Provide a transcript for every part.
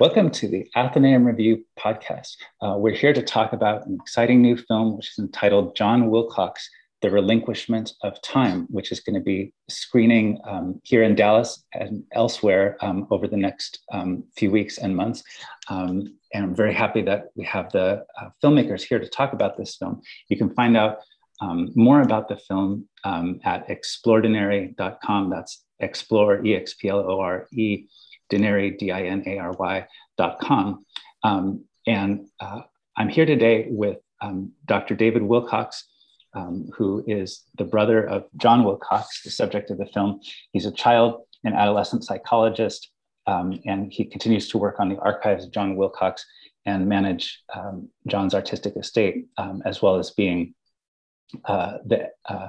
Welcome to the Athenaeum Review podcast. Uh, we're here to talk about an exciting new film, which is entitled John Wilcox, The Relinquishment of Time, which is going to be screening um, here in Dallas and elsewhere um, over the next um, few weeks and months. Um, and I'm very happy that we have the uh, filmmakers here to talk about this film. You can find out um, more about the film um, at explordinary.com. That's explore, E X P L O R E dinary, dot com. Um, and uh, I'm here today with um, Dr. David Wilcox, um, who is the brother of John Wilcox, the subject of the film. He's a child and adolescent psychologist, um, and he continues to work on the archives of John Wilcox and manage um, John's artistic estate, um, as well as being uh, the uh,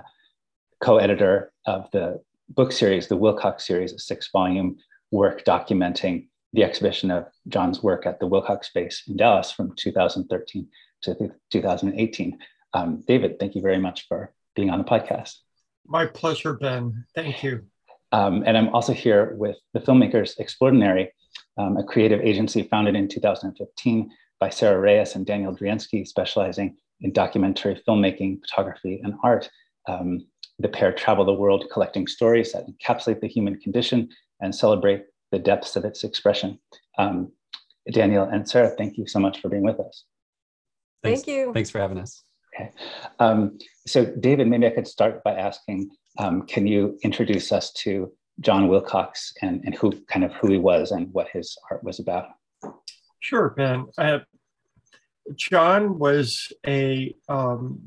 co-editor of the book series, the Wilcox series, a six-volume work documenting the exhibition of John's work at the Wilcox Space in Dallas from 2013 to 2018. Um, David, thank you very much for being on the podcast. My pleasure, Ben. Thank you. Um, and I'm also here with the filmmakers Explordinary, um, a creative agency founded in 2015 by Sarah Reyes and Daniel Driensky, specializing in documentary filmmaking, photography, and art. Um, the pair travel the world collecting stories that encapsulate the human condition and celebrate the depths of its expression. Um, Daniel and Sarah, thank you so much for being with us. Thanks. Thank you. Thanks for having us. Okay. Um, so, David, maybe I could start by asking um, can you introduce us to John Wilcox and, and who kind of who he was and what his art was about? Sure, Ben. Uh, John was a um,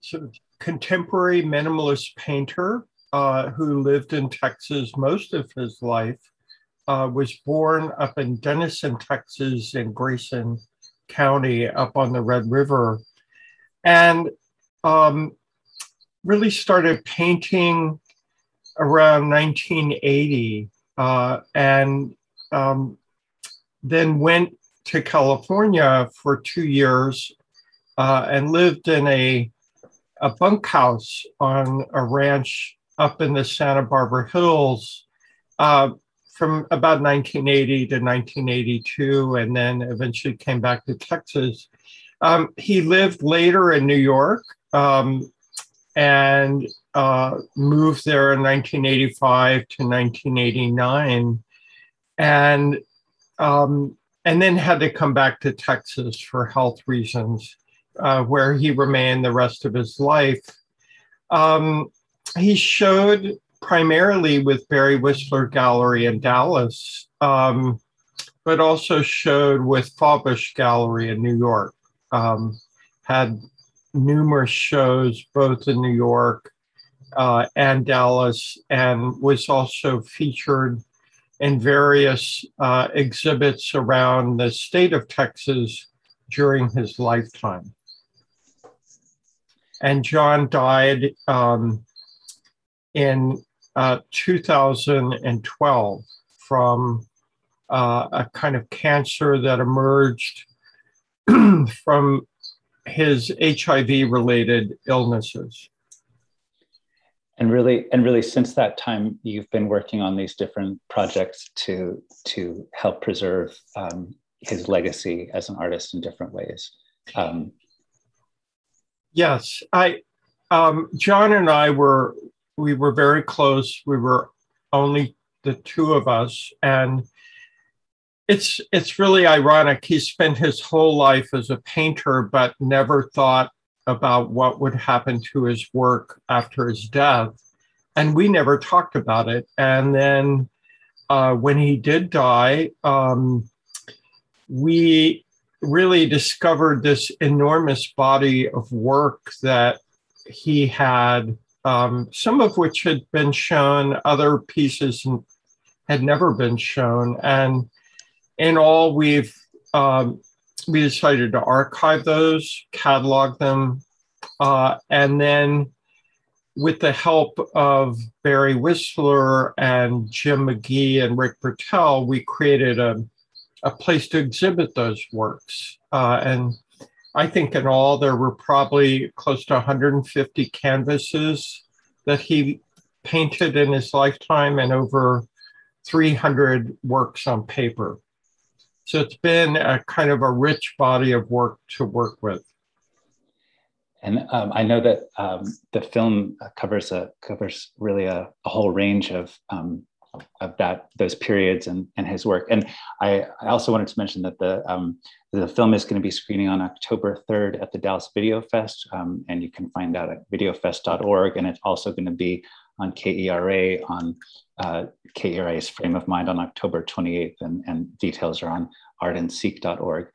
sort of contemporary minimalist painter uh, who lived in Texas most of his life, uh, was born up in Denison, Texas, in Grayson County, up on the Red River, and um, really started painting around 1980, uh, and um, then went to California for two years uh, and lived in a a bunkhouse on a ranch up in the Santa Barbara Hills uh, from about 1980 to 1982, and then eventually came back to Texas. Um, he lived later in New York um, and uh, moved there in 1985 to 1989, and um, and then had to come back to Texas for health reasons, uh, where he remained the rest of his life. Um, he showed primarily with Barry Whistler Gallery in Dallas, um, but also showed with Fawbush Gallery in New York. Um, had numerous shows both in New York uh, and Dallas, and was also featured in various uh, exhibits around the state of Texas during his lifetime. And John died um, in uh, 2012 from uh, a kind of cancer that emerged from his HIV related illnesses. And really, and really, since that time, you've been working on these different projects to to help preserve um, his legacy as an artist in different ways. Um, yes, I, um, John and I were we were very close. We were only the two of us, and it's it's really ironic. He spent his whole life as a painter, but never thought about what would happen to his work after his death, and we never talked about it. And then uh, when he did die, um, we really discovered this enormous body of work that he had um, some of which had been shown, other pieces had never been shown. And in all, we've um, we decided to archive those, catalog them, uh, and then with the help of Barry Whistler and Jim McGee and Rick Bertel, we created a, a place to exhibit those works. Uh, and I think in all there were probably close to 150 canvases that he painted in his lifetime and over 300 works on paper. So it's been a kind of a rich body of work to work with. And um, I know that um, the film covers a covers really a, a whole range of um, of that those periods and, and his work. And I, I also wanted to mention that the um, the film is going to be screening on October 3rd at the Dallas Video Fest, um, and you can find out at videofest.org. And it's also going to be on KERA on uh, KERA's Frame of Mind on October 28th, and, and details are on artandseek.org.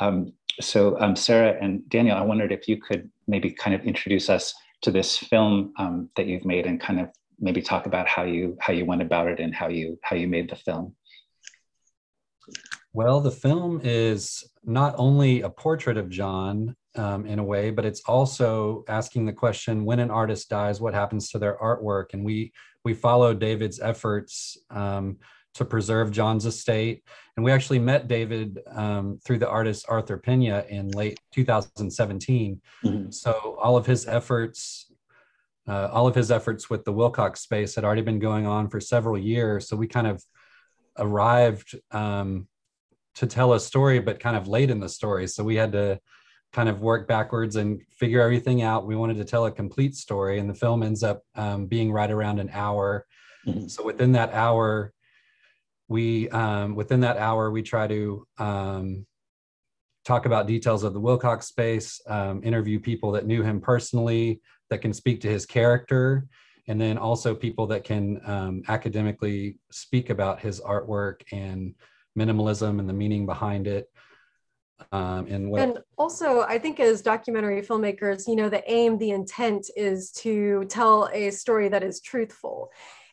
Um, so um, Sarah and Daniel, I wondered if you could maybe kind of introduce us to this film um, that you've made and kind of maybe talk about how you how you went about it and how you how you made the film. Well, the film is not only a portrait of John um, in a way, but it's also asking the question: when an artist dies, what happens to their artwork? And we we follow David's efforts um, to preserve John's estate, and we actually met David um, through the artist Arthur Pena in late 2017. Mm-hmm. So all of his efforts. Uh, all of his efforts with the Wilcox space had already been going on for several years. So we kind of arrived um, to tell a story, but kind of late in the story. So we had to kind of work backwards and figure everything out. We wanted to tell a complete story, and the film ends up um, being right around an hour. Mm-hmm. So within that hour, we um, within that hour we try to um, talk about details of the Wilcox space, um, interview people that knew him personally that can speak to his character, and then also people that can um, academically speak about his artwork and minimalism and the meaning behind it um, and what and also i think as documentary filmmakers you know the aim the intent is to tell a story that is truthful.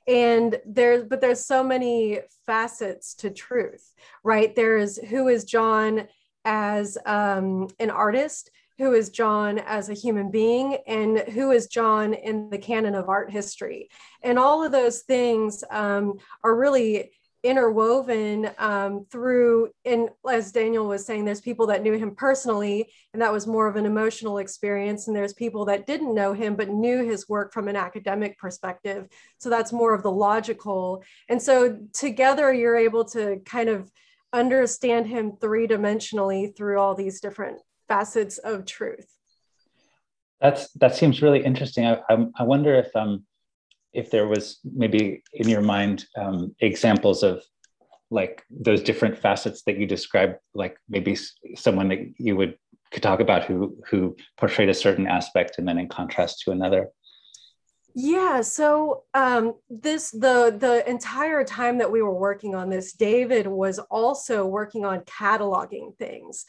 And there's but there's so many facets to truth right? There's who is john as um, an artist who is john as a human being and who is john in the canon of art history. And all of those things um, are really interwoven um, through and as daniel was saying there's people that knew him personally and that was more of an emotional experience. And there's people that didn't know him but knew his work from an academic perspective. So that's more of the logical. And so together you're able to kind of understand him three-dimensionally through all these different facets of truth. That's that seems really interesting. I, I, I wonder if um if there was maybe in your mind um, examples of like those different facets that you described, like maybe someone that you would could talk about who who portrayed a certain aspect and then in contrast to another. Yeah, so um, this the the entire time that we were working on this, David was also working on cataloging things,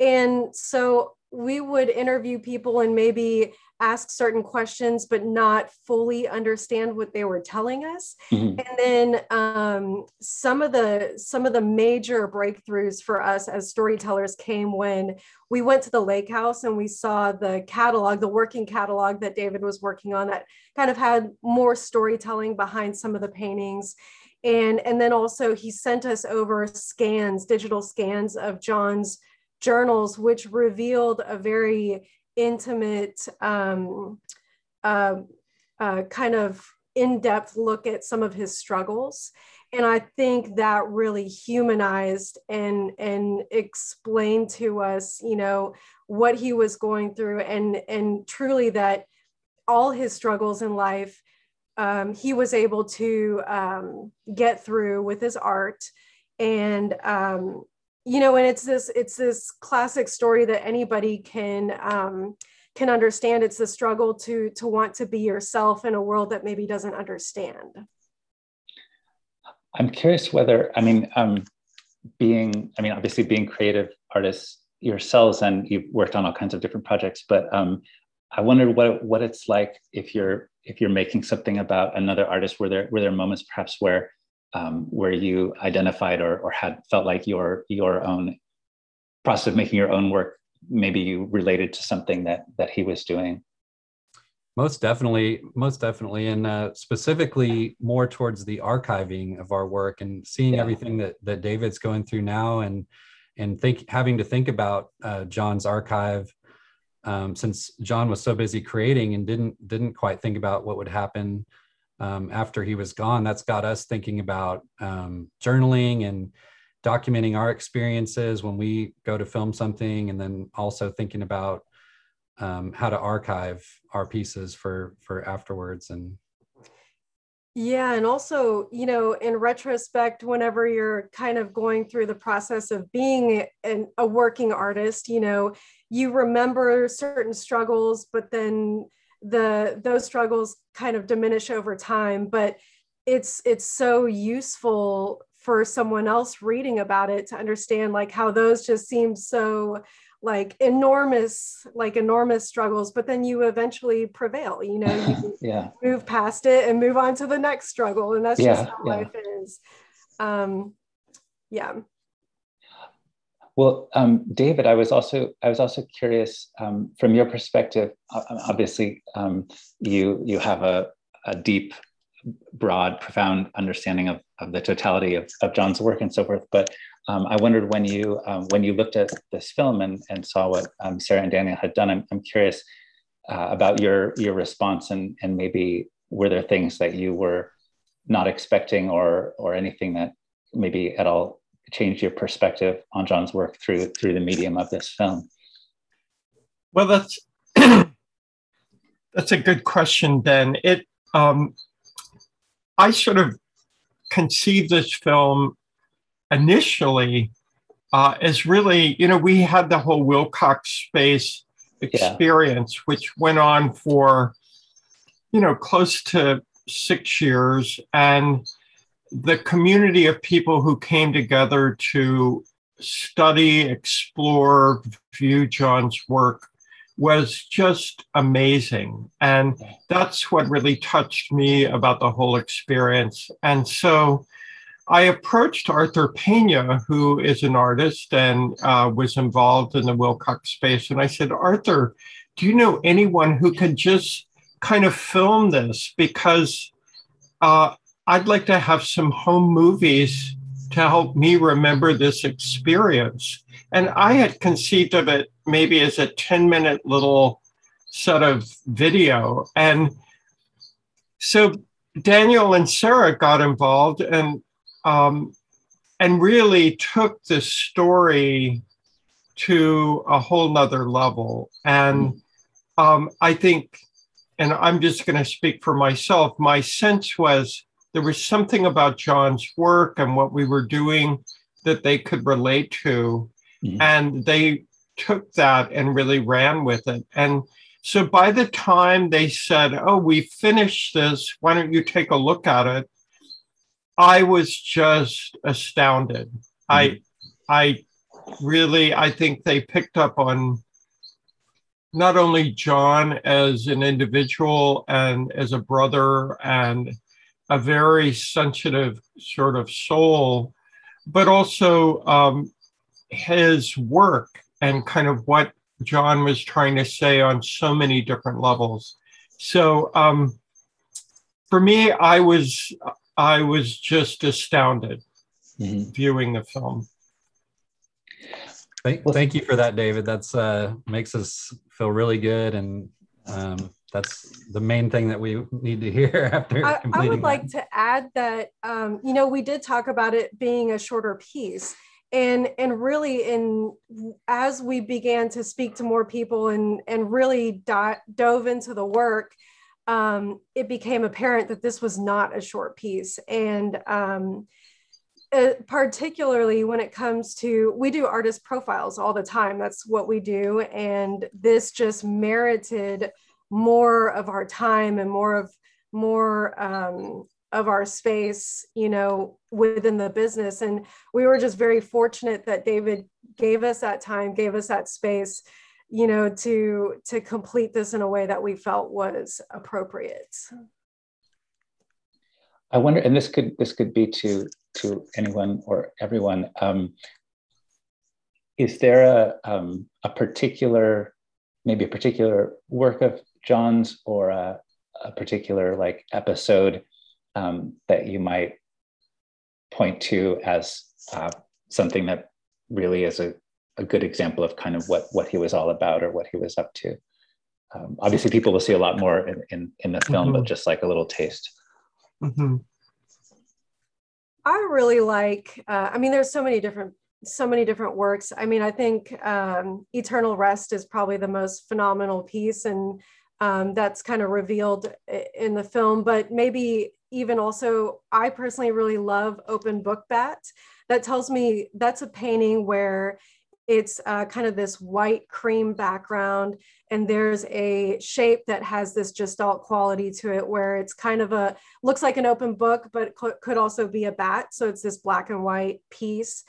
and so we would interview people and maybe ask certain questions but not fully understand what they were telling us mm-hmm. and then um, some of the some of the major breakthroughs for us as storytellers came when we went to the lake house and we saw the catalog the working catalog that david was working on that kind of had more storytelling behind some of the paintings and and then also he sent us over scans digital scans of john's journals which revealed a very intimate um, uh, uh, kind of in-depth look at some of his struggles. And i think that really humanized and and explained to us you know what he was going through and and truly that all his struggles in life um, he was able to um, get through with his art. And um, you know and it's this it's this classic story that anybody can um, can understand. It's the struggle to to want to be yourself in a world that maybe doesn't understand. I'm curious whether i mean um, being i mean obviously being creative artists yourselves and you've worked on all kinds of different projects but um, i wonder what what it's like if you're if you're making something about another artist. Were there were there moments perhaps where um, where you identified or, or had felt like your your own process of making your own work maybe you related to something that that he was doing most definitely most definitely and uh, specifically more towards the archiving of our work and seeing yeah. everything that that david's going through now and and think having to think about uh, john's archive um, since john was so busy creating and didn't didn't quite think about what would happen um, after he was gone, that's got us thinking about um, journaling and documenting our experiences when we go to film something, and then also thinking about um, how to archive our pieces for for afterwards and yeah and also you know in retrospect whenever you're kind of going through the process of being an, a working artist you know you remember certain struggles but then the those struggles kind of diminish over time but it's it's so useful for someone else reading about it to understand like how those just seem so like enormous like enormous struggles but then you eventually prevail you know? You yeah. move past it and move on to the next struggle and that's yeah, just how yeah. life is. Um yeah well um, david i was also i was also curious um, from your perspective obviously um, you you have a, a deep broad profound understanding of, of the totality of, of john's work and so forth but um, I wondered when you um, when you looked at this film and, and saw what um, Sarah and Daniel had done. I'm, I'm curious uh, about your your response and and maybe were there things that you were not expecting or or anything that maybe at all changed your perspective on John's work through through the medium of this film. Well, that's that's a good question, Ben. It um, I sort of conceived this film initially uh, is really, you know, we had the whole Wilcox space experience, yeah. which went on for, you know, close to six years. And the community of people who came together to study, explore, view John's work was just amazing. And that's what really touched me about the whole experience. And so, I approached Arthur Pena, who is an artist and uh, was involved in the Wilcox space. And I said, Arthur, do you know anyone who could just kind of film this? Because uh, I'd like to have some home movies to help me remember this experience. And I had conceived of it maybe as a 10 minute little set of video. And so Daniel and Sarah got involved, and um, and really took the story to a whole nother level. And um, I think, and I'm just going to speak for myself, my sense was there was something about John's work and what we were doing that they could relate to. Mm-hmm. And they took that and really ran with it. And so by the time they said, Oh, we finished this, why don't you take a look at it? I was just astounded. Mm-hmm. I I really I think they picked up on not only John as an individual and as a brother and a very sensitive sort of soul, but also um, his work and kind of what John was trying to say on so many different levels. So um, for me, I was I was just astounded mm-hmm. viewing the film. Thank, thank you for that, David. That's uh, makes us feel really good, and um, that's the main thing that we need to hear after I, completing. I would like to add that um, you know we did talk about it being a shorter piece, and and really in as we began to speak to more people and and really di- dove into the work um, it became apparent that this was not a short piece. And um, uh, particularly when it comes to, we do artist profiles all the time. That's what we do. And this just merited more of our time and more of, more um, of our space, you know, within the business. And we were just very fortunate that David gave us that time, gave us that space you know to to complete this in a way that we felt was appropriate i wonder and this could this could be to to anyone or everyone um, is there a um, a particular maybe a particular work of john's or a, a particular like episode um, that you might point to as uh, something that really is a a good example of kind of what what he was all about or what he was up to. Um, obviously, people will see a lot more in in, in the film, mm-hmm. but just like a little taste. Mm-hmm. I really like. Uh, I mean, there's so many different so many different works. I mean, I think um, Eternal Rest is probably the most phenomenal piece, and um, that's kind of revealed in the film. But maybe even also, I personally really love Open Book Bat. That tells me that's a painting where it's uh, kind of this white cream background and there's a shape that has this gestalt quality to it where it's kind of a looks like an open book but could also be a bat so it's this black and white piece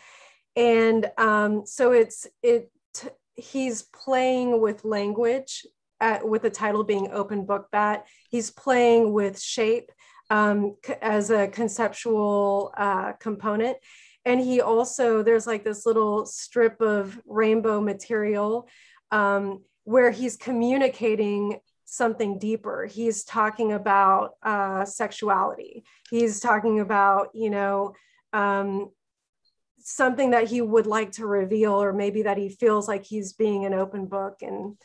and um, so it's it he's playing with language at, with the title being open book bat he's playing with shape um, as a conceptual uh, component. And he also there's like this little strip of rainbow material um, where he's communicating something deeper. He's talking about uh, sexuality. He's talking about you know um, something that he would like to reveal or maybe that he feels like he's being an open book. And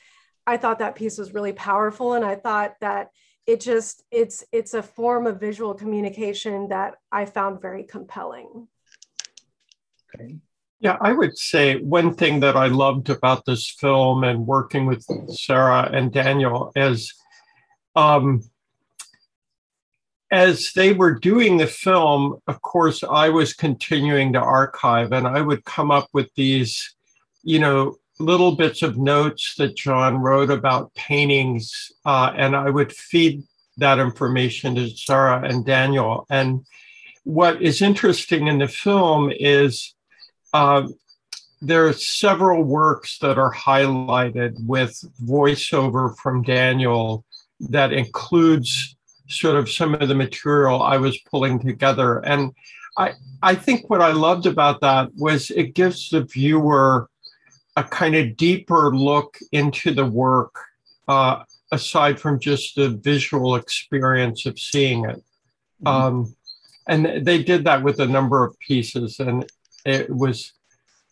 i thought that piece was really powerful and i thought that it just it's it's a form of visual communication that i found very compelling. Okay. Yeah i would say one thing that i loved about this film and working with sarah and daniel is um, as they were doing the film, of course, I was continuing to archive and I would come up with these, you know, little bits of notes that John wrote about paintings, uh, and I would feed that information to Sarah and Daniel. And what is interesting in the film is uh, there are several works that are highlighted with voiceover from Daniel that includes sort of some of the material I was pulling together. And I, I think what I loved about that was it gives the viewer a kind of deeper look into the work, uh, aside from just the visual experience of seeing it. Mm-hmm. Um, and they did that with a number of pieces, and it was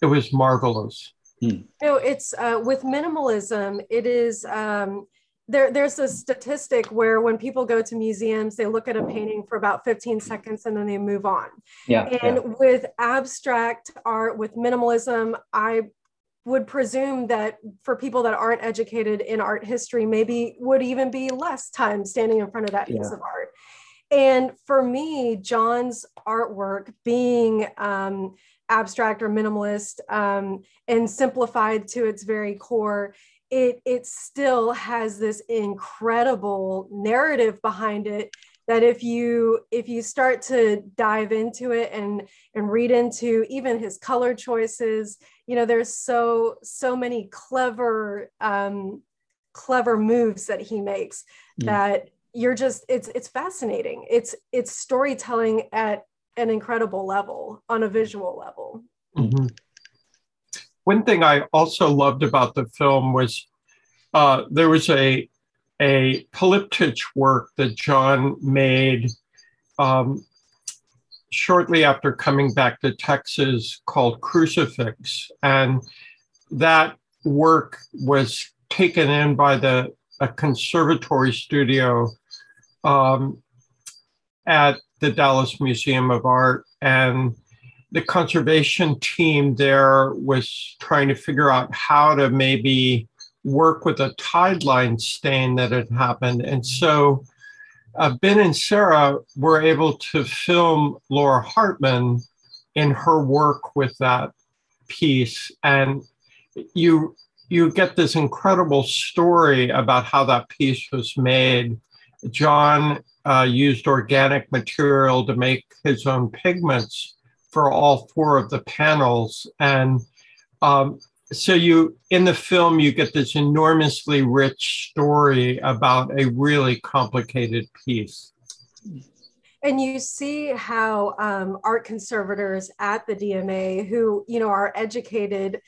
it was marvelous. Mm. You know, it's uh, with minimalism. It is. Um, there, there's a statistic where when people go to museums, they look at a painting for about 15 seconds and then they move on. Yeah. And yeah. with abstract art, with minimalism, I would presume that for people that aren't educated in art history, maybe would even be less time standing in front of that piece of art. And for me, John's artwork being um, abstract or minimalist um, and simplified to its very core it it still has this incredible narrative behind it that if you if you start to dive into it and and read into even his color choices you know there's so so many clever um clever moves that he makes mm. that you're just it's it's fascinating it's it's storytelling at an incredible level on a visual level mm-hmm. One thing I also loved about the film was uh, there was a a polyptych work that John made um, shortly after coming back to Texas called Crucifix, and that work was taken in by the a conservatory studio um, at the Dallas Museum of Art, and the conservation team there was trying to figure out how to maybe work with a tide line stain that had happened. And so uh, Ben and Sarah were able to film Laura Hartman in her work with that piece. And you you get this incredible story about how that piece was made. John uh, used organic material to make his own pigments for all four of the panels. And um, so you in the film you get this enormously rich story about a really complicated piece. And you see how um, art conservators at the dma who you know are educated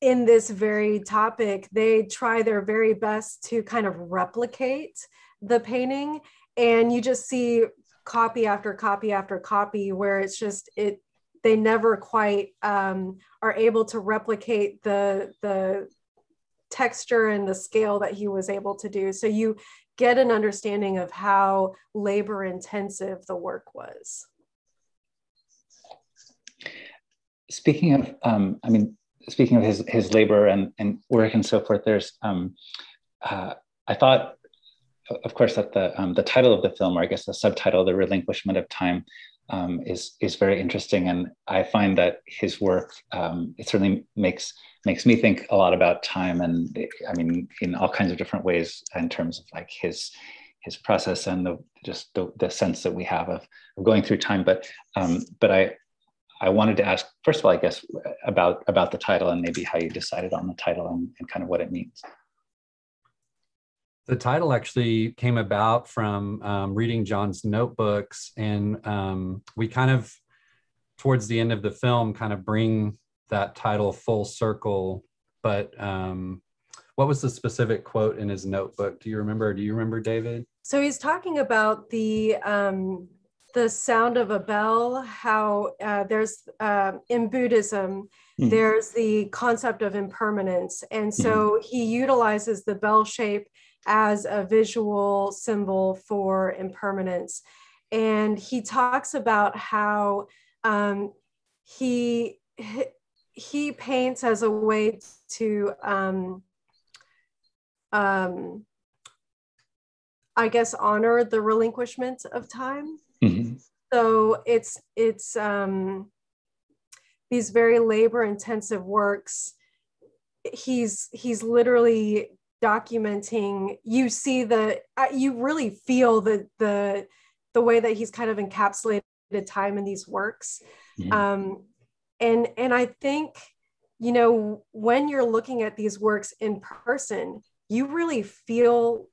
in this very topic they try their very best to kind of replicate the painting. And you just see copy after copy after copy where it's just it they never quite um, are able to replicate the the texture and the scale that he was able to do. So you get an understanding of how labor intensive the work was. speaking of, um, I mean, speaking of his his labor and and work and so forth, there's um, uh, I thought, of course, that the um, the title of the film, or I guess the subtitle, "The Relinquishment of Time," um, is is very interesting, and I find that his work um, it certainly makes makes me think a lot about time, and I mean, in all kinds of different ways in terms of like his his process and the just the, the sense that we have of, of going through time. But um, but I I wanted to ask first of all, I guess, about about the title and maybe how you decided on the title and, and kind of what it means. The title actually came about from um, reading John's notebooks, and um, we kind of, towards the end of the film, kind of bring that title full circle. But um, what was the specific quote in his notebook? Do you remember? Do you remember, David? So he's talking about the um, the sound of a bell. How uh, there's uh, in Buddhism, mm. there's the concept of impermanence, and so mm. he utilizes the bell shape as a visual symbol for impermanence. And he talks about how um, he he paints as a way to um, um, I guess honor the relinquishment of time. Mm-hmm. So it's it's um, these very labor intensive works. He's he's literally documenting you see the uh, you really feel the the the way that he's kind of encapsulated time in these works mm-hmm. um and and i think you know when you're looking at these works in person you really feel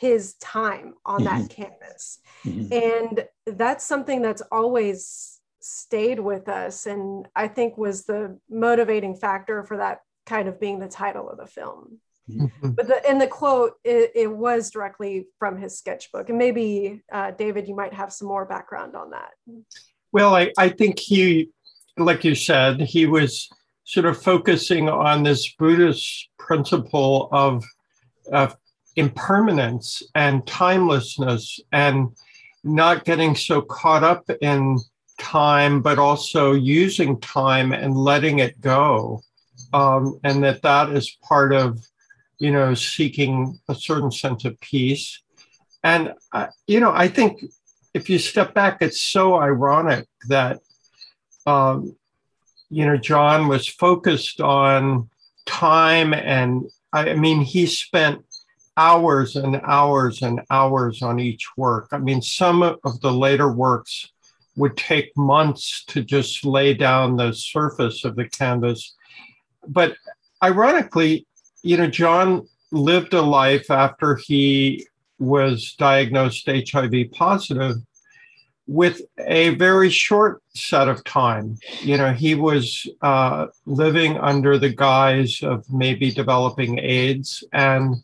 his time on mm-hmm. that canvas mm-hmm. and that's something that's always stayed with us and i think was the motivating factor for that kind of being the title of the film. But the, in the quote, it, it, was directly from his sketchbook. And maybe, uh, David, you might have some more background on that. Well, I, I think he, like you said, he was sort of focusing on this Buddhist principle of, of impermanence and timelessness and not getting so caught up in time, but also using time and letting it go. Um, and that that is part of you know, seeking a certain sense of peace. And, uh, you know, I think if you step back, it's so ironic that, um, you know, John was focused on time. And I mean, he spent hours and hours and hours on each work. I mean, some of the later works would take months to just lay down the surface of the canvas. But ironically, you know, John lived a life after he was diagnosed HIV positive with a very short set of time. You know, he was uh, living under the guise of maybe developing AIDS. And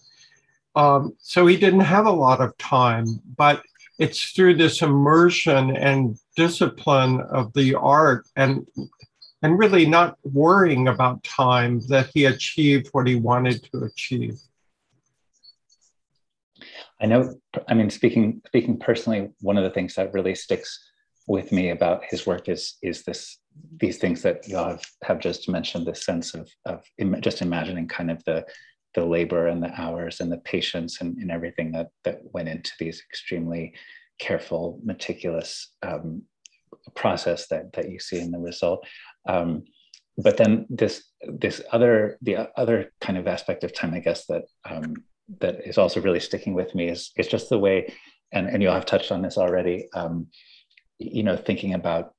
um, so he didn't have a lot of time, but it's through this immersion and discipline of the art and and really not worrying about time that he achieved what he wanted to achieve. I know, I mean, speaking speaking personally, one of the things that really sticks with me about his work is is this these things that you have have just mentioned. This sense of of Im- just imagining kind of the the labor and the hours and the patience and, and everything that that went into these extremely careful, meticulous um, process that that you see in the result. Um, but then this this other the other kind of aspect of time, I guess that um, that is also really sticking with me is is just the way, and and you'll have touched on this already. Um, you know, thinking about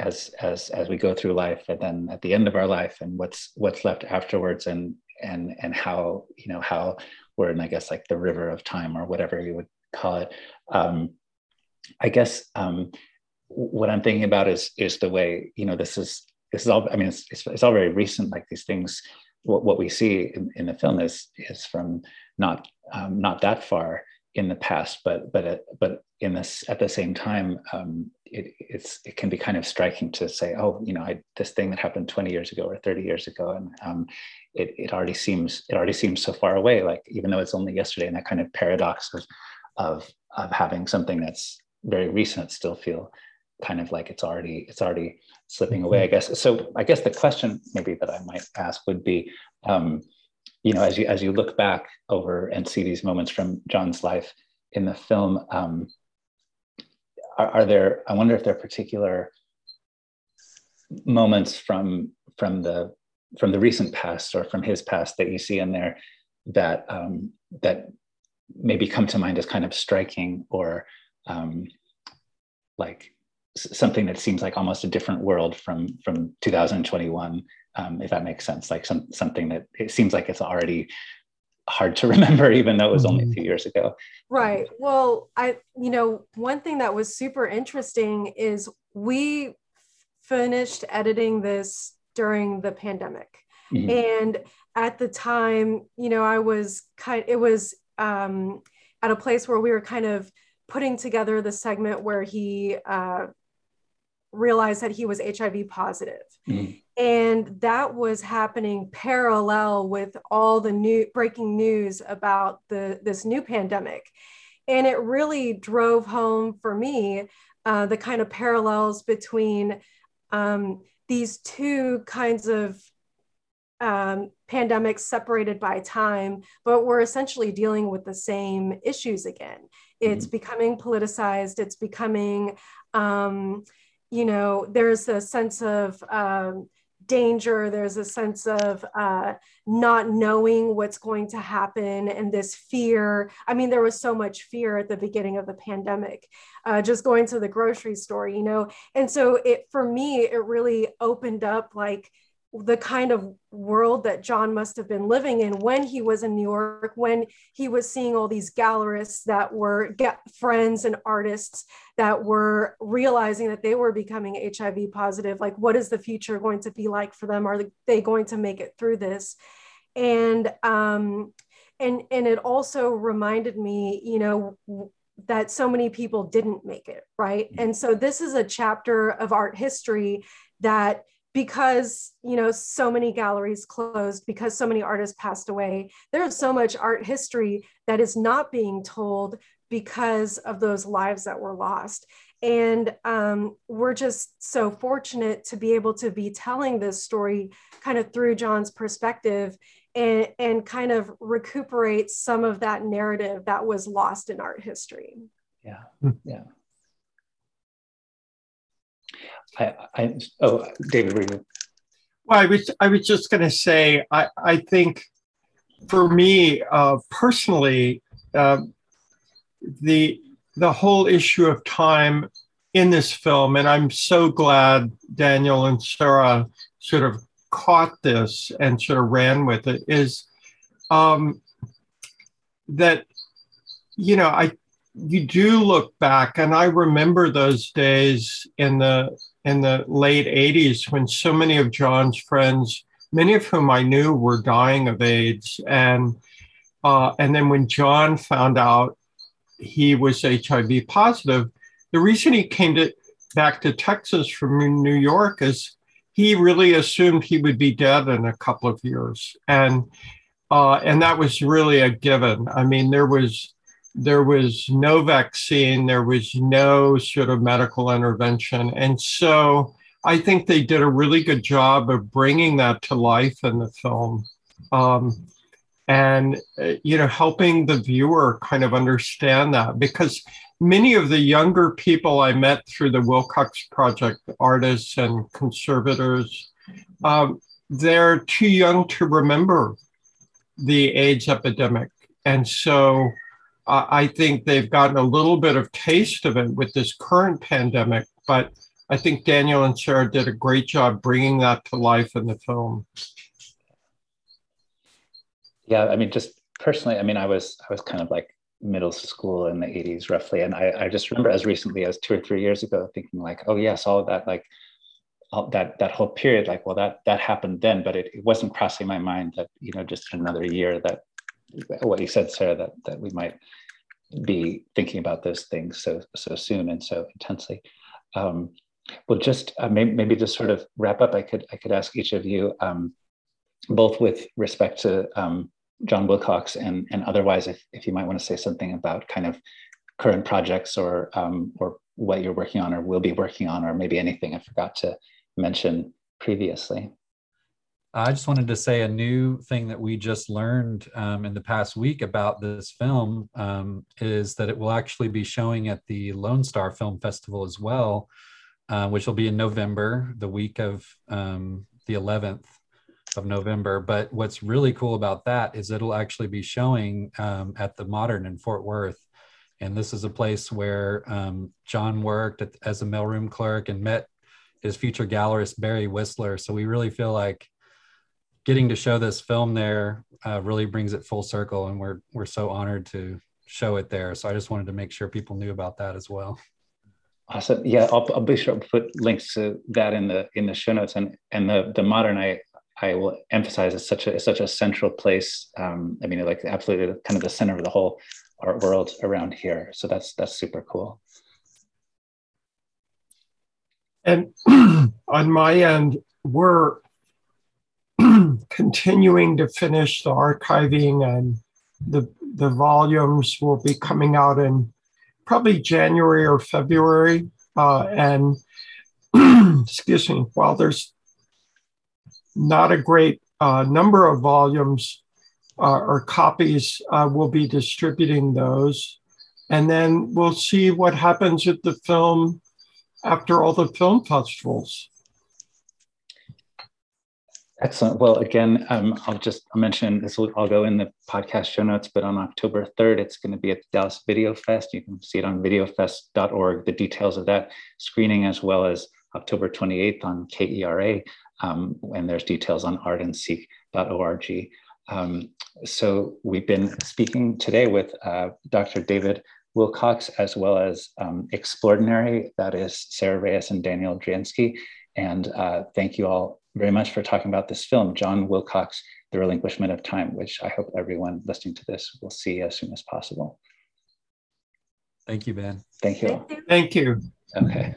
as as as we go through life, and then at the end of our life, and what's what's left afterwards, and and and how you know how we're in, I guess, like the river of time or whatever you would call it. Um, I guess um, what I'm thinking about is is the way you know this is this is all. I mean, it's it's, it's all very recent. Like these things, what, what we see in, in the film is is from not um, not that far in the past, but but uh, but in this at the same time, um, it, it's it can be kind of striking to say, oh, you know, I, this thing that happened 20 years ago or 30 years ago, and um, it it already seems it already seems so far away. Like even though it's only yesterday, and that kind of paradox of of of having something that's very recent still feel kind of like it's already it's already slipping away i guess. So i guess the question maybe that i might ask would be um, you know as you as you look back over and see these moments from john's life in the film um, are, are there i wonder if there are particular moments from from the from the recent past or from his past that you see in there that um, that maybe come to mind as kind of striking or um, like something that seems like almost a different world from from 2021 um, if that makes sense like some something that it seems like it's already hard to remember even though it was only a mm-hmm. few years ago right well i you know one thing that was super interesting is we finished editing this during the pandemic mm-hmm. and at the time you know i was kind it was um, at a place where we were kind of putting together the segment where he uh, realized that he was HIV positive. Mm. And that was happening parallel with all the new breaking news about the this new pandemic. And it really drove home for me uh, the kind of parallels between um, these two kinds of um, pandemics separated by time, but we're essentially dealing with the same issues again. It's mm-hmm. becoming politicized, it's becoming, um, you know, there's a sense of um, danger, there's a sense of uh, not knowing what's going to happen, and this fear. I mean, there was so much fear at the beginning of the pandemic, uh, just going to the grocery store, you know. And so, it for me, it really opened up like, the kind of world that John must have been living in when he was in New York, when he was seeing all these gallerists that were get friends and artists that were realizing that they were becoming HIV positive. Like, what is the future going to be like for them? Are they going to make it through this? And um, and and it also reminded me, you know, that so many people didn't make it, right? And so this is a chapter of art history that because you know so many galleries closed because so many artists passed away. There's so much art history that is not being told because of those lives that were lost. And um, we're just so fortunate to be able to be telling this story kind of through john's perspective and, and kind of recuperate some of that narrative that was lost in art history. Yeah. Yeah I, I oh, David, were? Well, I was I was just going to say I I think for me uh, personally uh, the the whole issue of time in this film, and I'm so glad Daniel and Sarah sort of caught this and sort of ran with it, is um, that you know I you do look back, and I remember those days in the in the late 80s when so many of John's friends, many of whom I knew, were dying of AIDS. And, uh, and then when John found out he was HIV positive, the reason he came to, back to Texas from New York is he really assumed he would be dead in a couple of years. And, uh, and that was really a given. I mean, there was there was no vaccine, there was no sort of medical intervention. And so I think they did a really good job of bringing that to life in the film. Um, and uh, you know helping the viewer kind of understand that because many of the younger people i met through the wilcox project artists and conservators um, they're too young to remember the aids epidemic and so I think they've gotten a little bit of taste of it with this current pandemic, but I think Daniel and Sarah did a great job bringing that to life in the film. Yeah, I mean, just personally, I mean, I was I was kind of like middle school in the 80s roughly and I, I just remember as recently as two or three years ago thinking like oh yes all that like all that that whole period like well that that happened then but it, it wasn't crossing my mind that you know just another year that what you said, Sarah, that that we might be thinking about those things so so soon and so intensely. Um, well, just uh, maybe, maybe just sort of wrap up. I could I could ask each of you, um, both with respect to um, John Wilcox and and otherwise, if if you might want to say something about kind of current projects or um, or what you're working on or will be working on, or maybe anything I forgot to mention previously. I just wanted to say a new thing that we just learned um, in the past week about this film um, is that it will actually be showing at the Lone Star Film Festival as well, uh, which will be in November, the week of um, the 11th of November. But what's really cool about that is it'll actually be showing um, at the Modern in Fort Worth. And this is a place where um, John worked at, as a mailroom clerk and met his future gallerist, Barry Whistler. So we really feel like getting to show this film there uh, really brings it full circle, and we're we're so honored to show it there. So I just wanted to make sure people knew about that as well. Awesome. Yeah, I'll, I'll be sure to put links to that in the in the show notes. And and the the modern I I will emphasize is such a such a central place. Um, I mean, like absolutely kind of the center of the whole art world around here. So that's that's super cool. And on my end, we're continuing to finish the archiving and the the volumes will be coming out in probably January or February. Uh, and excuse me, while there's not a great uh, number of volumes uh, or copies, uh, we'll be distributing those. And then we'll see what happens with the film after all the film festivals. Excellent. Well, again, um, I'll just mention this will all go in the podcast show notes, but on October 3rd, it's going to be at the Dallas Video Fest. You can see it on videofest.org, the details of that screening, as well as October 28th on KERA. Um, and there's details on artandseek.org. Um, so we've been speaking today with uh, Dr. David Wilcox, as well as um, Explordinary, that is Sarah Reyes and Daniel Driensky. And uh, thank you all very much for talking about this film, John Wilcox, The Relinquishment of Time, which I hope everyone listening to this will see as soon as possible. Thank you, Ben. Thank you. Thank you. Okay.